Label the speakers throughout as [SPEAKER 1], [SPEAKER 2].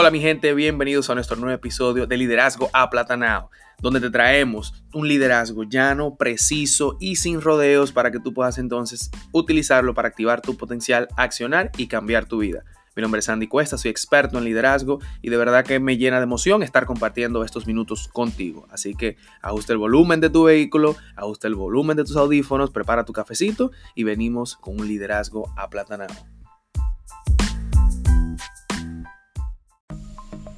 [SPEAKER 1] Hola mi gente, bienvenidos a nuestro nuevo episodio de Liderazgo Aplatanado, donde te traemos un liderazgo llano, preciso y sin rodeos para que tú puedas entonces utilizarlo para activar tu potencial, accionar y cambiar tu vida. Mi nombre es Andy Cuesta, soy experto en liderazgo y de verdad que me llena de emoción estar compartiendo estos minutos contigo. Así que ajusta el volumen de tu vehículo, ajusta el volumen de tus audífonos, prepara tu cafecito y venimos con un liderazgo aplatanado.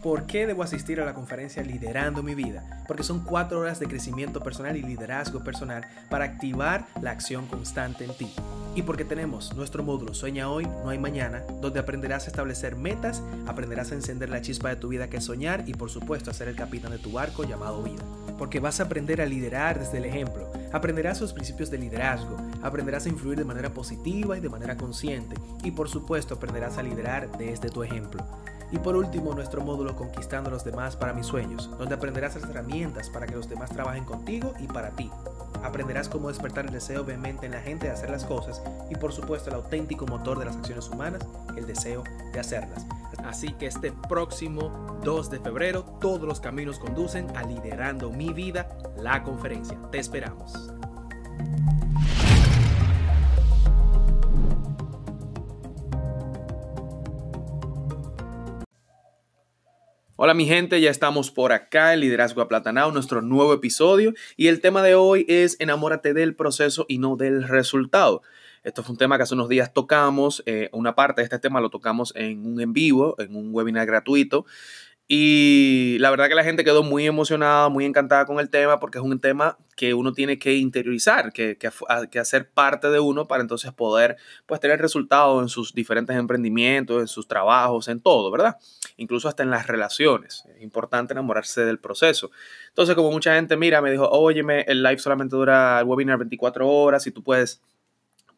[SPEAKER 1] ¿Por qué debo asistir a la conferencia Liderando mi vida? Porque son cuatro horas de crecimiento personal y liderazgo personal para activar la acción constante en ti. Y porque tenemos nuestro módulo Sueña hoy, no hay mañana, donde aprenderás a establecer metas, aprenderás a encender la chispa de tu vida que es soñar y por supuesto a ser el capitán de tu barco llamado vida. Porque vas a aprender a liderar desde el ejemplo, aprenderás los principios de liderazgo, aprenderás a influir de manera positiva y de manera consciente y por supuesto aprenderás a liderar desde tu ejemplo. Y por último, nuestro módulo Conquistando a los demás para mis sueños, donde aprenderás las herramientas para que los demás trabajen contigo y para ti. Aprenderás cómo despertar el deseo vehemente en la gente de hacer las cosas y por supuesto el auténtico motor de las acciones humanas, el deseo de hacerlas. Así que este próximo 2 de febrero todos los caminos conducen a Liderando mi vida, la conferencia. Te esperamos. Hola mi gente, ya estamos por acá en Liderazgo Aplatanado, nuestro nuevo episodio y el tema de hoy es enamórate del proceso y no del resultado. Esto fue un tema que hace unos días tocamos, eh, una parte de este tema lo tocamos en un en vivo, en un webinar gratuito y la verdad que la gente quedó muy emocionada, muy encantada con el tema, porque es un tema que uno tiene que interiorizar, que, que, hacer parte de uno para entonces poder pues, tener resultados en sus diferentes emprendimientos, en sus trabajos, en todo, ¿verdad? Incluso hasta en las relaciones. Es importante enamorarse del proceso. Entonces, como mucha gente mira, me dijo, óyeme, el live solamente dura el webinar 24 horas y tú puedes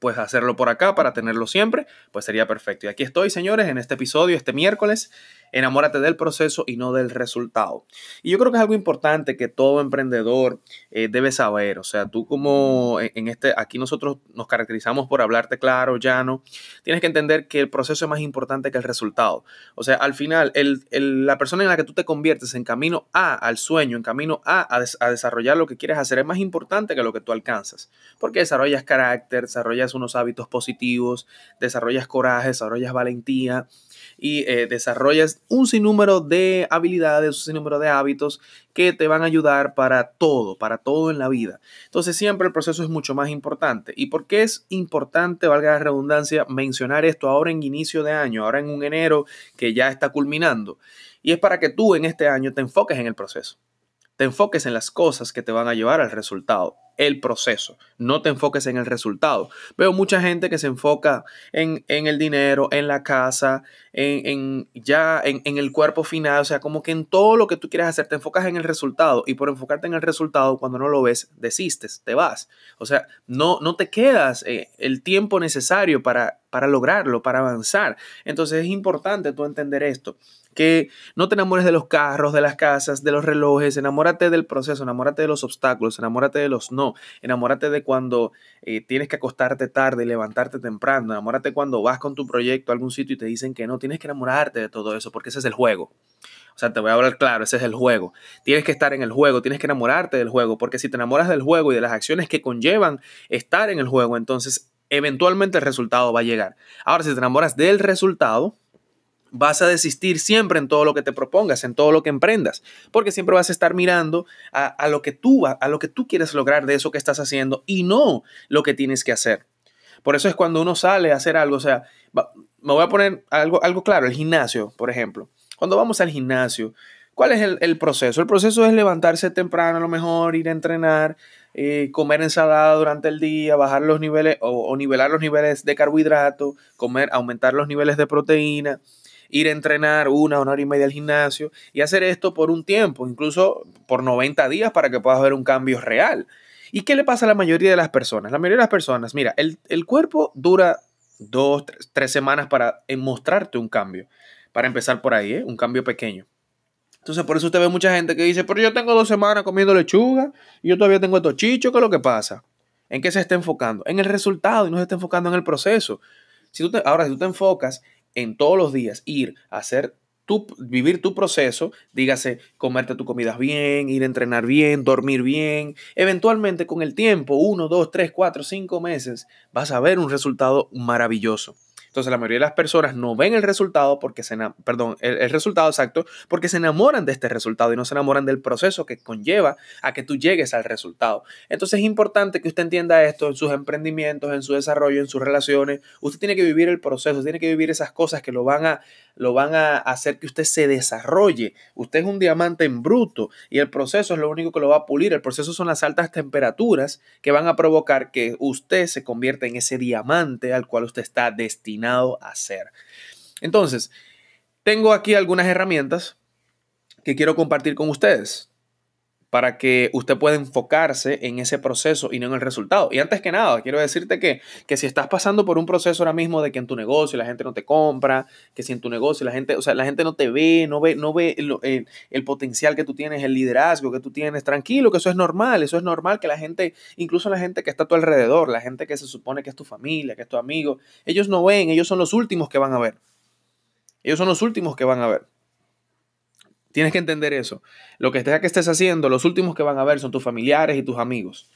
[SPEAKER 1] pues hacerlo por acá para tenerlo siempre, pues sería perfecto. Y aquí estoy, señores, en este episodio, este miércoles, enamórate del proceso y no del resultado. Y yo creo que es algo importante que todo emprendedor eh, debe saber. O sea, tú como en este, aquí nosotros nos caracterizamos por hablarte claro, llano, tienes que entender que el proceso es más importante que el resultado. O sea, al final, la persona en la que tú te conviertes en camino A al sueño, en camino A a, desarrollar lo que quieres hacer, es más importante que lo que tú alcanzas. Porque desarrollas carácter, desarrollas unos hábitos positivos, desarrollas coraje, desarrollas valentía y eh, desarrollas un sinnúmero de habilidades, un sinnúmero de hábitos que te van a ayudar para todo, para todo en la vida. Entonces siempre el proceso es mucho más importante. ¿Y por qué es importante, valga la redundancia, mencionar esto ahora en inicio de año, ahora en un enero que ya está culminando? Y es para que tú en este año te enfoques en el proceso te enfoques en las cosas que te van a llevar al resultado, el proceso, no te enfoques en el resultado. Veo mucha gente que se enfoca en, el dinero, en la casa, en, ya en, en, el cuerpo final, o sea, como que en todo lo que tú quieres hacer, te enfocas en el resultado y por enfocarte en el resultado, cuando no lo ves, desistes, te vas. O sea, no, no te quedas eh, el tiempo necesario para, para lograrlo, para avanzar. Entonces es importante tú entender esto que no te enamores de los carros, de las casas, de los relojes, enamórate del proceso, enamórate de los obstáculos, enamórate de los no, enamórate de cuando eh, tienes que acostarte tarde y levantarte temprano, enamórate cuando vas con tu proyecto a algún sitio y te dicen que no, tienes que enamorarte de todo eso porque ese es el juego. O sea, te voy a hablar claro, ese es el juego. Tienes que estar en el juego, tienes que enamorarte del juego, porque si te enamoras del juego y de las acciones que conllevan estar en el juego, entonces eventualmente el resultado va a llegar. Ahora, si te enamoras del resultado, vas a desistir siempre en todo lo que te propongas, en todo lo que emprendas, porque siempre vas a estar mirando a, lo que tú a lo que tú quieres lograr de eso que estás haciendo y no lo que tienes que hacer. Por eso es cuando uno sale a hacer algo, o sea, me voy a poner algo, algo claro, el gimnasio, por ejemplo. Cuando vamos al gimnasio, ¿cuál es el, proceso? El proceso es levantarse temprano, a lo mejor ir a entrenar, eh, comer ensalada durante el día, bajar los niveles o, o nivelar los niveles de carbohidrato, comer, aumentar los niveles de proteína ir a entrenar una, una hora y media al gimnasio y hacer esto por un tiempo, incluso por 90 días para que puedas ver un cambio real. ¿Y qué le pasa a la mayoría de las personas? La mayoría de las personas, mira, el, cuerpo dura dos, tres, semanas para mostrarte un cambio. Para empezar por ahí, ¿eh? un cambio pequeño. Entonces, por eso usted ve mucha gente que dice, pero yo tengo dos semanas comiendo lechuga y yo todavía tengo estos chichos, ¿qué es lo que pasa? ¿En qué se está enfocando? En el resultado y no se está enfocando en el proceso. Si tú ahora, si tú te enfocas en todos los días ir a hacer vivir tu proceso, dígase, comerte tus comidas bien, ir a entrenar bien, dormir bien. Eventualmente, con el tiempo, uno, dos, tres, cuatro, cinco meses, vas a ver un resultado maravilloso. Entonces la mayoría de las personas no ven el resultado porque se, perdón, el, resultado exacto porque se enamoran de este resultado y no se enamoran del proceso que conlleva a que tú llegues al resultado. Entonces es importante que usted entienda esto en sus emprendimientos, en su desarrollo, en sus relaciones. Usted tiene que vivir el proceso, tiene que vivir esas cosas que lo van a, lo van a hacer que usted se desarrolle. Usted es un diamante en bruto y el proceso es lo único que lo va a pulir. El proceso son las altas temperaturas que van a provocar que usted se convierta en ese diamante al cual usted está destinado hacer. Entonces, tengo aquí algunas herramientas que quiero compartir con ustedes para que usted pueda enfocarse en ese proceso y no en el resultado. Y antes que nada, quiero decirte que, que, si estás pasando por un proceso ahora mismo de que en tu negocio la gente no te compra, que si en tu negocio la gente, o sea, la gente no te ve, no ve, no ve el, el, el, potencial que tú tienes, el liderazgo que tú tienes, tranquilo, que eso es normal, eso es normal que la gente, incluso la gente que está a tu alrededor, la gente que se supone que es tu familia, que es tu amigo, ellos no ven, ellos son los últimos que van a ver. Ellos son los últimos que van a ver. Tienes que entender eso. Lo que sea que estés haciendo, los últimos que van a ver son tus familiares y tus amigos.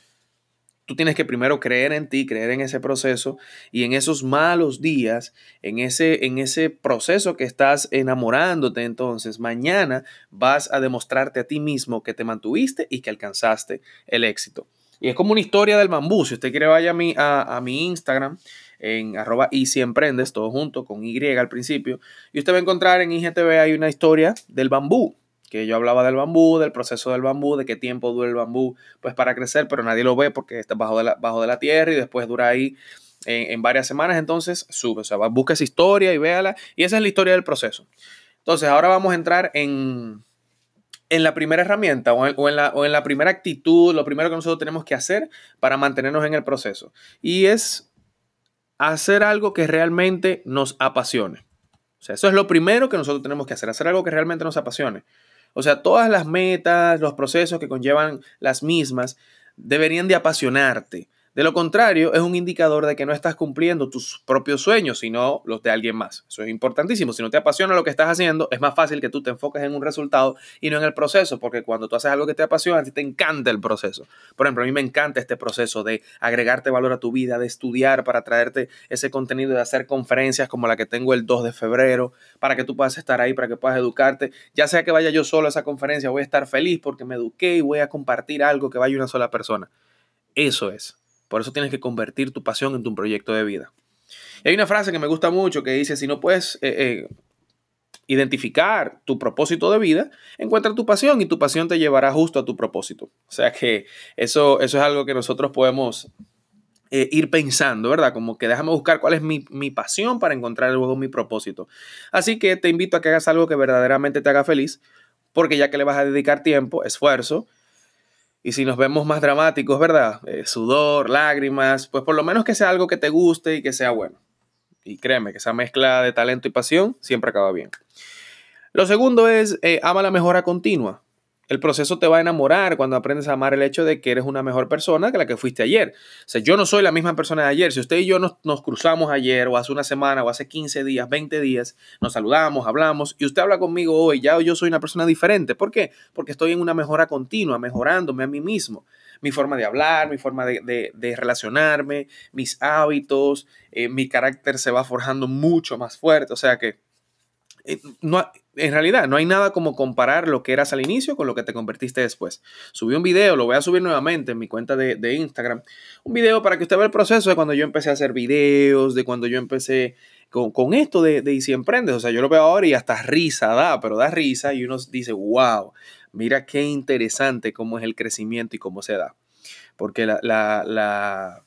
[SPEAKER 1] Tú tienes que primero creer en ti, creer en ese proceso y en esos malos días, en ese, en ese proceso que estás enamorándote, entonces mañana vas a demostrarte a ti mismo que te mantuviste y que alcanzaste el éxito. Y es como una historia del bambú. Si usted quiere, vaya a mi, a, a mi Instagram en arroba y si emprendes, todo junto, con Y al principio. Y usted va a encontrar en IGTV hay una historia del bambú, que yo hablaba del bambú, del proceso del bambú, de qué tiempo dura el bambú, pues para crecer, pero nadie lo ve porque está bajo de la, bajo de la tierra y después dura ahí en, varias semanas, entonces sube, o sea, busca esa historia y véala, y esa es la historia del proceso. Entonces, ahora vamos a entrar en, en la primera herramienta o en, la, o en la primera actitud, lo primero que nosotros tenemos que hacer para mantenernos en el proceso. Y es hacer algo que realmente nos apasione. O sea, eso es lo primero que nosotros tenemos que hacer, hacer algo que realmente nos apasione. O sea, todas las metas, los procesos que conllevan las mismas, deberían de apasionarte. De lo contrario, es un indicador de que no estás cumpliendo tus propios sueños, sino los de alguien más. Eso es importantísimo. Si no te apasiona lo que estás haciendo, es más fácil que tú te enfoques en un resultado y no en el proceso, porque cuando tú haces algo que te apasiona, a ti te encanta el proceso. Por ejemplo, a mí me encanta este proceso de agregarte valor a tu vida, de estudiar para traerte ese contenido, de hacer conferencias como la que tengo el 2 de febrero, para que tú puedas estar ahí, para que puedas educarte. Ya sea que vaya yo solo a esa conferencia, voy a estar feliz porque me eduqué y voy a compartir algo que vaya una sola persona. Eso es. Por eso tienes que convertir tu pasión en tu proyecto de vida. hay una frase que me gusta mucho que dice, si no puedes eh, eh, identificar tu propósito de vida, encuentra tu pasión y tu pasión te llevará justo a tu propósito. O sea que eso, eso es algo que nosotros podemos eh, ir pensando, ¿verdad? Como que déjame buscar cuál es mi, mi, pasión para encontrar luego mi propósito. Así que te invito a que hagas algo que verdaderamente te haga feliz, porque ya que le vas a dedicar tiempo, esfuerzo, y si nos vemos más dramáticos, ¿verdad? Eh, sudor, lágrimas, pues por lo menos que sea algo que te guste y que sea bueno. Y créeme que esa mezcla de talento y pasión siempre acaba bien. Lo segundo es, eh, ama la mejora continua. El proceso te va a enamorar cuando aprendes a amar el hecho de que eres una mejor persona que la que fuiste ayer. O sea, yo no soy la misma persona de ayer. Si usted y yo nos, cruzamos ayer o hace una semana o hace 15 días, 20 días, nos saludamos, hablamos y usted habla conmigo hoy, ya yo soy una persona diferente. ¿Por qué? Porque estoy en una mejora continua, mejorándome a mí mismo. Mi forma de hablar, mi forma de, relacionarme, mis hábitos, eh, mi carácter se va forjando mucho más fuerte. O sea que no, en realidad no hay nada como comparar lo que eras al inicio con lo que te convertiste después. Subí un video, lo voy a subir nuevamente en mi cuenta de, Instagram. Un video para que usted vea el proceso de cuando yo empecé a hacer videos, de cuando yo empecé con, esto de, de Y emprendes. O sea, yo lo veo ahora y hasta risa da, pero da risa y uno dice, wow, mira qué interesante cómo es el crecimiento y cómo se da. Porque la, la, la,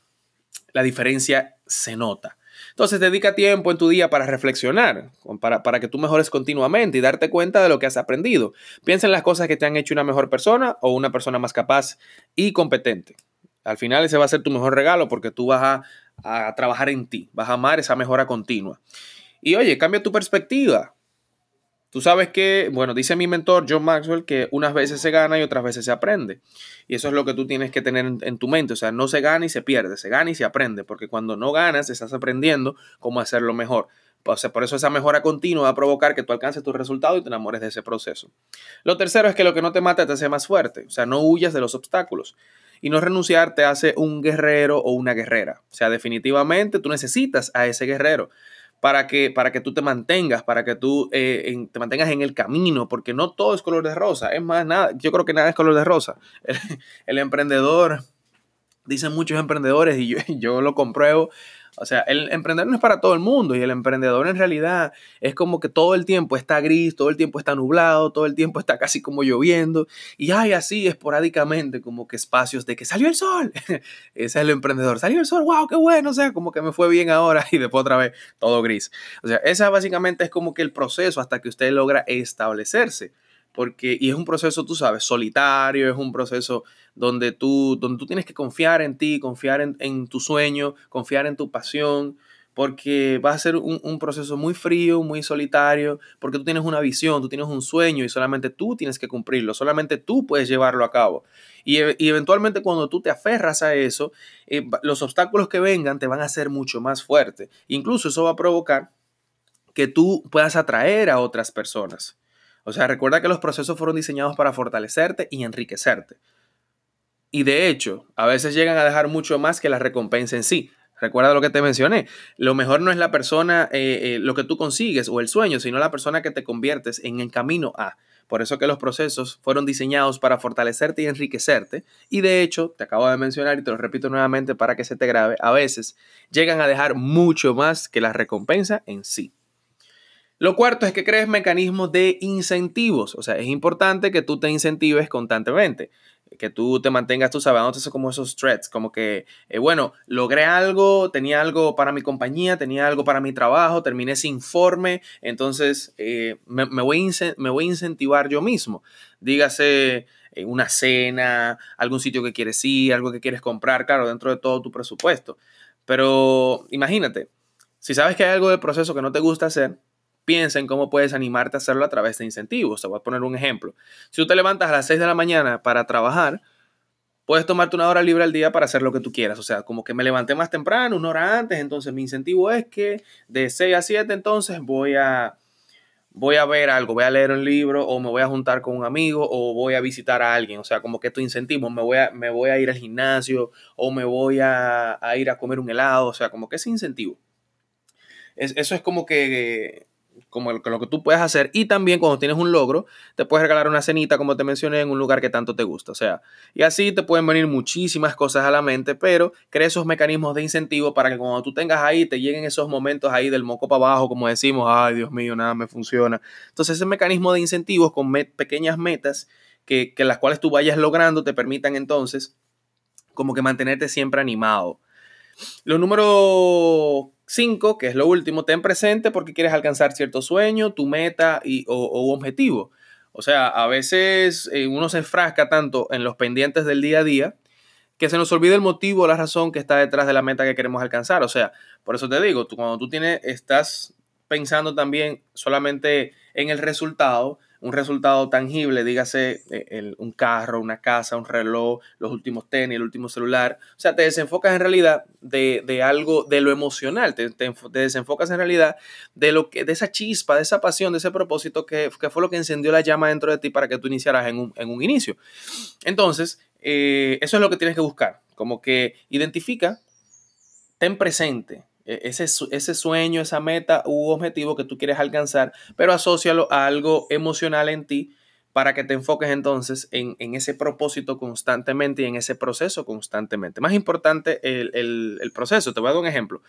[SPEAKER 1] la diferencia se nota. Entonces, dedica tiempo en tu día para reflexionar, para, para, que tú mejores continuamente y darte cuenta de lo que has aprendido. Piensa en las cosas que te han hecho una mejor persona o una persona más capaz y competente. Al final ese va a ser tu mejor regalo porque tú vas a, a trabajar en ti, vas a amar esa mejora continua. Y oye, cambia tu perspectiva. Tú sabes que, bueno, dice mi mentor John Maxwell que unas veces se gana y otras veces se aprende. Y eso es lo que tú tienes que tener en, tu mente. O sea, no se gana y se pierde, se gana y se aprende. Porque cuando no ganas, estás aprendiendo cómo hacerlo mejor. O sea, por eso esa mejora continua va a provocar que tú alcances tu resultado y te enamores de ese proceso. Lo tercero es que lo que no te mata te hace más fuerte. O sea, no huyas de los obstáculos. Y no renunciar te hace un guerrero o una guerrera. O sea, definitivamente tú necesitas a ese guerrero para que, para que tú te mantengas, para que tú eh, te mantengas en el camino, porque no todo es color de rosa. Es más, nada, yo creo que nada es color de rosa. El, emprendedor, dicen muchos emprendedores y yo, yo lo compruebo, o sea, el emprender no es para todo el mundo y el emprendedor en realidad es como que todo el tiempo está gris, todo el tiempo está nublado, todo el tiempo está casi como lloviendo y hay así esporádicamente como que espacios de que salió el sol. Ese es el emprendedor, salió el sol, wow, qué bueno, o sea, como que me fue bien ahora y después otra vez todo gris. O sea, esa básicamente es como que el proceso hasta que usted logra establecerse porque, y es un proceso, tú sabes, solitario, es un proceso donde tú, donde tú tienes que confiar en ti, confiar en, tu sueño, confiar en tu pasión, porque va a ser un, proceso muy frío, muy solitario, porque tú tienes una visión, tú tienes un sueño y solamente tú tienes que cumplirlo, solamente tú puedes llevarlo a cabo. Y, eventualmente cuando tú te aferras a eso, eh, los obstáculos que vengan te van a hacer mucho más fuerte. Incluso eso va a provocar que tú puedas atraer a otras personas. O sea, recuerda que los procesos fueron diseñados para fortalecerte y enriquecerte. Y de hecho, a veces llegan a dejar mucho más que la recompensa en sí. Recuerda lo que te mencioné. Lo mejor no es la persona, eh, eh, lo que tú consigues o el sueño, sino la persona que te conviertes en el camino a. Por eso que los procesos fueron diseñados para fortalecerte y enriquecerte. Y de hecho, te acabo de mencionar y te lo repito nuevamente para que se te grabe, a veces llegan a dejar mucho más que la recompensa en sí. Lo cuarto es que crees mecanismos de incentivos. O sea, es importante que tú te incentives constantemente. Que tú te mantengas, tú sabes, entonces como esos threats, como que, eh, bueno, logré algo, tenía algo para mi compañía, tenía algo para mi trabajo, terminé ese informe, entonces eh, me, voy me voy a incentivar yo mismo. Dígase, eh, una cena, algún sitio que quieres ir, algo que quieres comprar, claro, dentro de todo tu presupuesto. Pero imagínate, si sabes que hay algo del proceso que no te gusta hacer, piensa en cómo puedes animarte a hacerlo a través de incentivos. Te voy a poner un ejemplo. Si tú te levantas a las 6 de la mañana para trabajar, puedes tomarte una hora libre al día para hacer lo que tú quieras. O sea, como que me levanté más temprano, una hora antes, entonces mi incentivo es que de 6 a 7 entonces voy a, voy a ver algo, voy a leer un libro o me voy a juntar con un amigo o voy a visitar a alguien. O sea, como que tu incentivo, me voy a, me voy a ir al gimnasio o me voy a, a ir a comer un helado. O sea, como que ese incentivo. Es, eso es como que como lo que tú puedes hacer. Y también cuando tienes un logro, te puedes regalar una cenita, como te mencioné, en un lugar que tanto te gusta. O sea, y así te pueden venir muchísimas cosas a la mente, pero crea esos mecanismos de incentivo para que cuando tú tengas ahí, te lleguen esos momentos ahí del moco para abajo, como decimos, ay Dios mío, nada me funciona. Entonces ese mecanismo de incentivos con pequeñas metas que, que las cuales tú vayas logrando te permitan entonces como que mantenerte siempre animado. Lo número 5, que es lo último, ten presente porque quieres alcanzar cierto sueño, tu meta y, o, objetivo. O sea, a veces eh, uno se enfrasca tanto en los pendientes del día a día que se nos olvida el motivo o la razón que está detrás de la meta que queremos alcanzar. O sea, por eso te digo, tú, cuando tú tienes, estás pensando también solamente en el resultado, un resultado tangible, dígase eh, un carro, una casa, un reloj, los últimos tenis, el último celular. O sea, te desenfocas en realidad de, algo, de lo emocional, te, desenfocas en realidad de, lo que, de esa chispa, de esa pasión, de ese propósito que, fue lo que encendió la llama dentro de ti para que tú iniciaras en un, inicio. Entonces, eh, eso es lo que tienes que buscar, como que identifica, ten presente e, ese, ese sueño, esa meta u objetivo que tú quieres alcanzar, pero asócialo a algo emocional en ti para que te enfoques entonces en, ese propósito constantemente y en ese proceso constantemente. Más importante el, proceso, te voy a dar un ejemplo.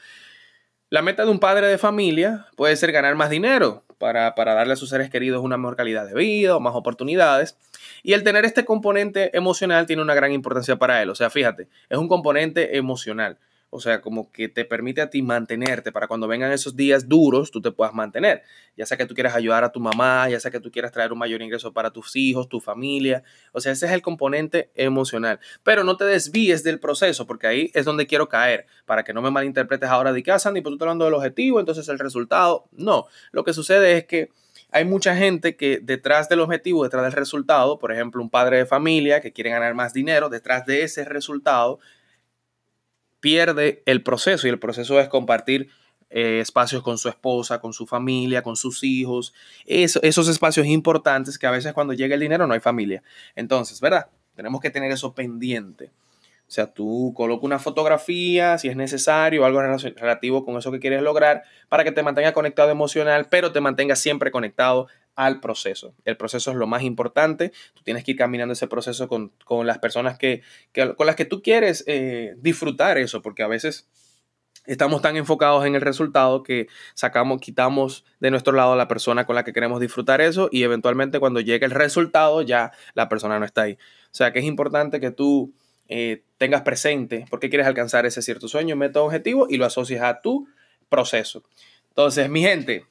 [SPEAKER 1] La meta de un padre de familia puede ser ganar más dinero para, para, darle a sus seres queridos una mejor calidad de vida o más oportunidades. Y el tener este componente emocional tiene una gran importancia para él. O sea, fíjate, es un componente emocional. O sea, como que te permite a ti mantenerte para cuando vengan esos días duros, tú te puedas mantener. Ya sea que tú quieras ayudar a tu mamá, ya sea que tú quieras traer un mayor ingreso para tus hijos, tu familia. O sea, ese es el componente emocional. Pero no te desvíes del proceso, porque ahí es donde quiero caer, para que no me malinterpretes ahora de casa, ni por tú estás hablando del objetivo, entonces el resultado. No, lo que sucede es que hay mucha gente que detrás del objetivo, detrás del resultado, por ejemplo, un padre de familia que quiere ganar más dinero, detrás de ese resultado pierde el proceso y el proceso es compartir eh, espacios con su esposa, con su familia, con sus hijos, esos espacios importantes que a veces cuando llega el dinero no hay familia. Entonces, ¿verdad? Tenemos que tener eso pendiente. O sea, tú coloca una fotografía, si es necesario, algo relativo con eso que quieres lograr, para que te mantenga conectado emocional, pero te mantenga siempre conectado al proceso. El proceso es lo más importante. Tú tienes que ir caminando ese proceso con, las personas que, con las que tú quieres eh, disfrutar eso, porque a veces estamos tan enfocados en el resultado que sacamos, quitamos de nuestro lado a la persona con la que queremos disfrutar eso y eventualmente cuando llegue el resultado ya la persona no está ahí. O sea que es importante que tú eh, tengas presente por qué quieres alcanzar ese cierto sueño, método objetivo y lo asocias a tu proceso. Entonces, mi gente,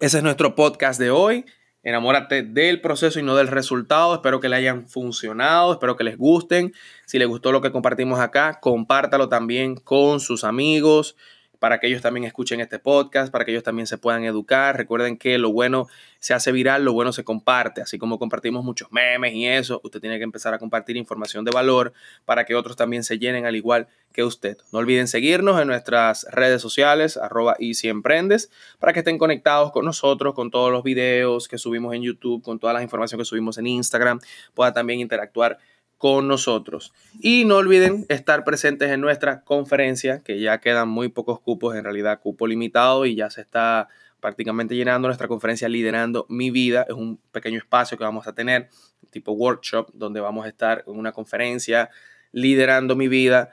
[SPEAKER 1] ese es nuestro podcast de hoy. Enamórate del proceso y no del resultado. Espero que le hayan funcionado, espero que les gusten. Si les gustó lo que compartimos acá, compártalo también con sus amigos, para que ellos también escuchen este podcast, para que ellos también se puedan educar. Recuerden que lo bueno se hace viral, lo bueno se comparte, así como compartimos muchos memes y eso, usted tiene que empezar a compartir información de valor para que otros también se llenen al igual que usted. No olviden seguirnos en nuestras redes sociales, arroba y si emprendes, para que estén conectados con nosotros, con todos los videos que subimos en YouTube, con todas las informaciones que subimos en Instagram, pueda también interactuar con nosotros. Y no olviden estar presentes en nuestra conferencia, que ya quedan muy pocos cupos, en realidad cupo limitado y ya se está prácticamente llenando nuestra conferencia Liderando mi vida. Es un pequeño espacio que vamos a tener, tipo workshop, donde vamos a estar en una conferencia Liderando mi vida,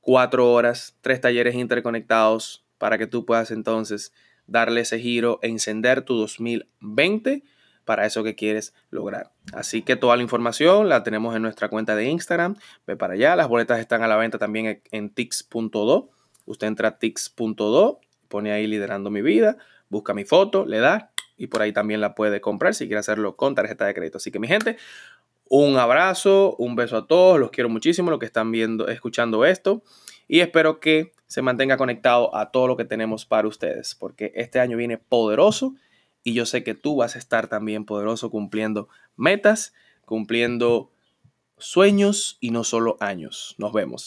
[SPEAKER 1] cuatro horas, tres talleres interconectados para que tú puedas entonces darle ese giro e encender tu 2020 para eso que quieres lograr. Así que toda la información la tenemos en nuestra cuenta de Instagram. Ve para allá. Las boletas están a la venta también en tix.do. Usted entra a tix.do, pone ahí liderando mi vida, busca mi foto, le da y por ahí también la puede comprar si quiere hacerlo con tarjeta de crédito. Así que mi gente, un abrazo, un beso a todos, los quiero muchísimo los que están viendo, escuchando esto y espero que se mantenga conectado a todo lo que tenemos para ustedes, porque este año viene poderoso y yo sé que tú vas a estar también poderoso cumpliendo metas, cumpliendo sueños y no solo años. Nos vemos.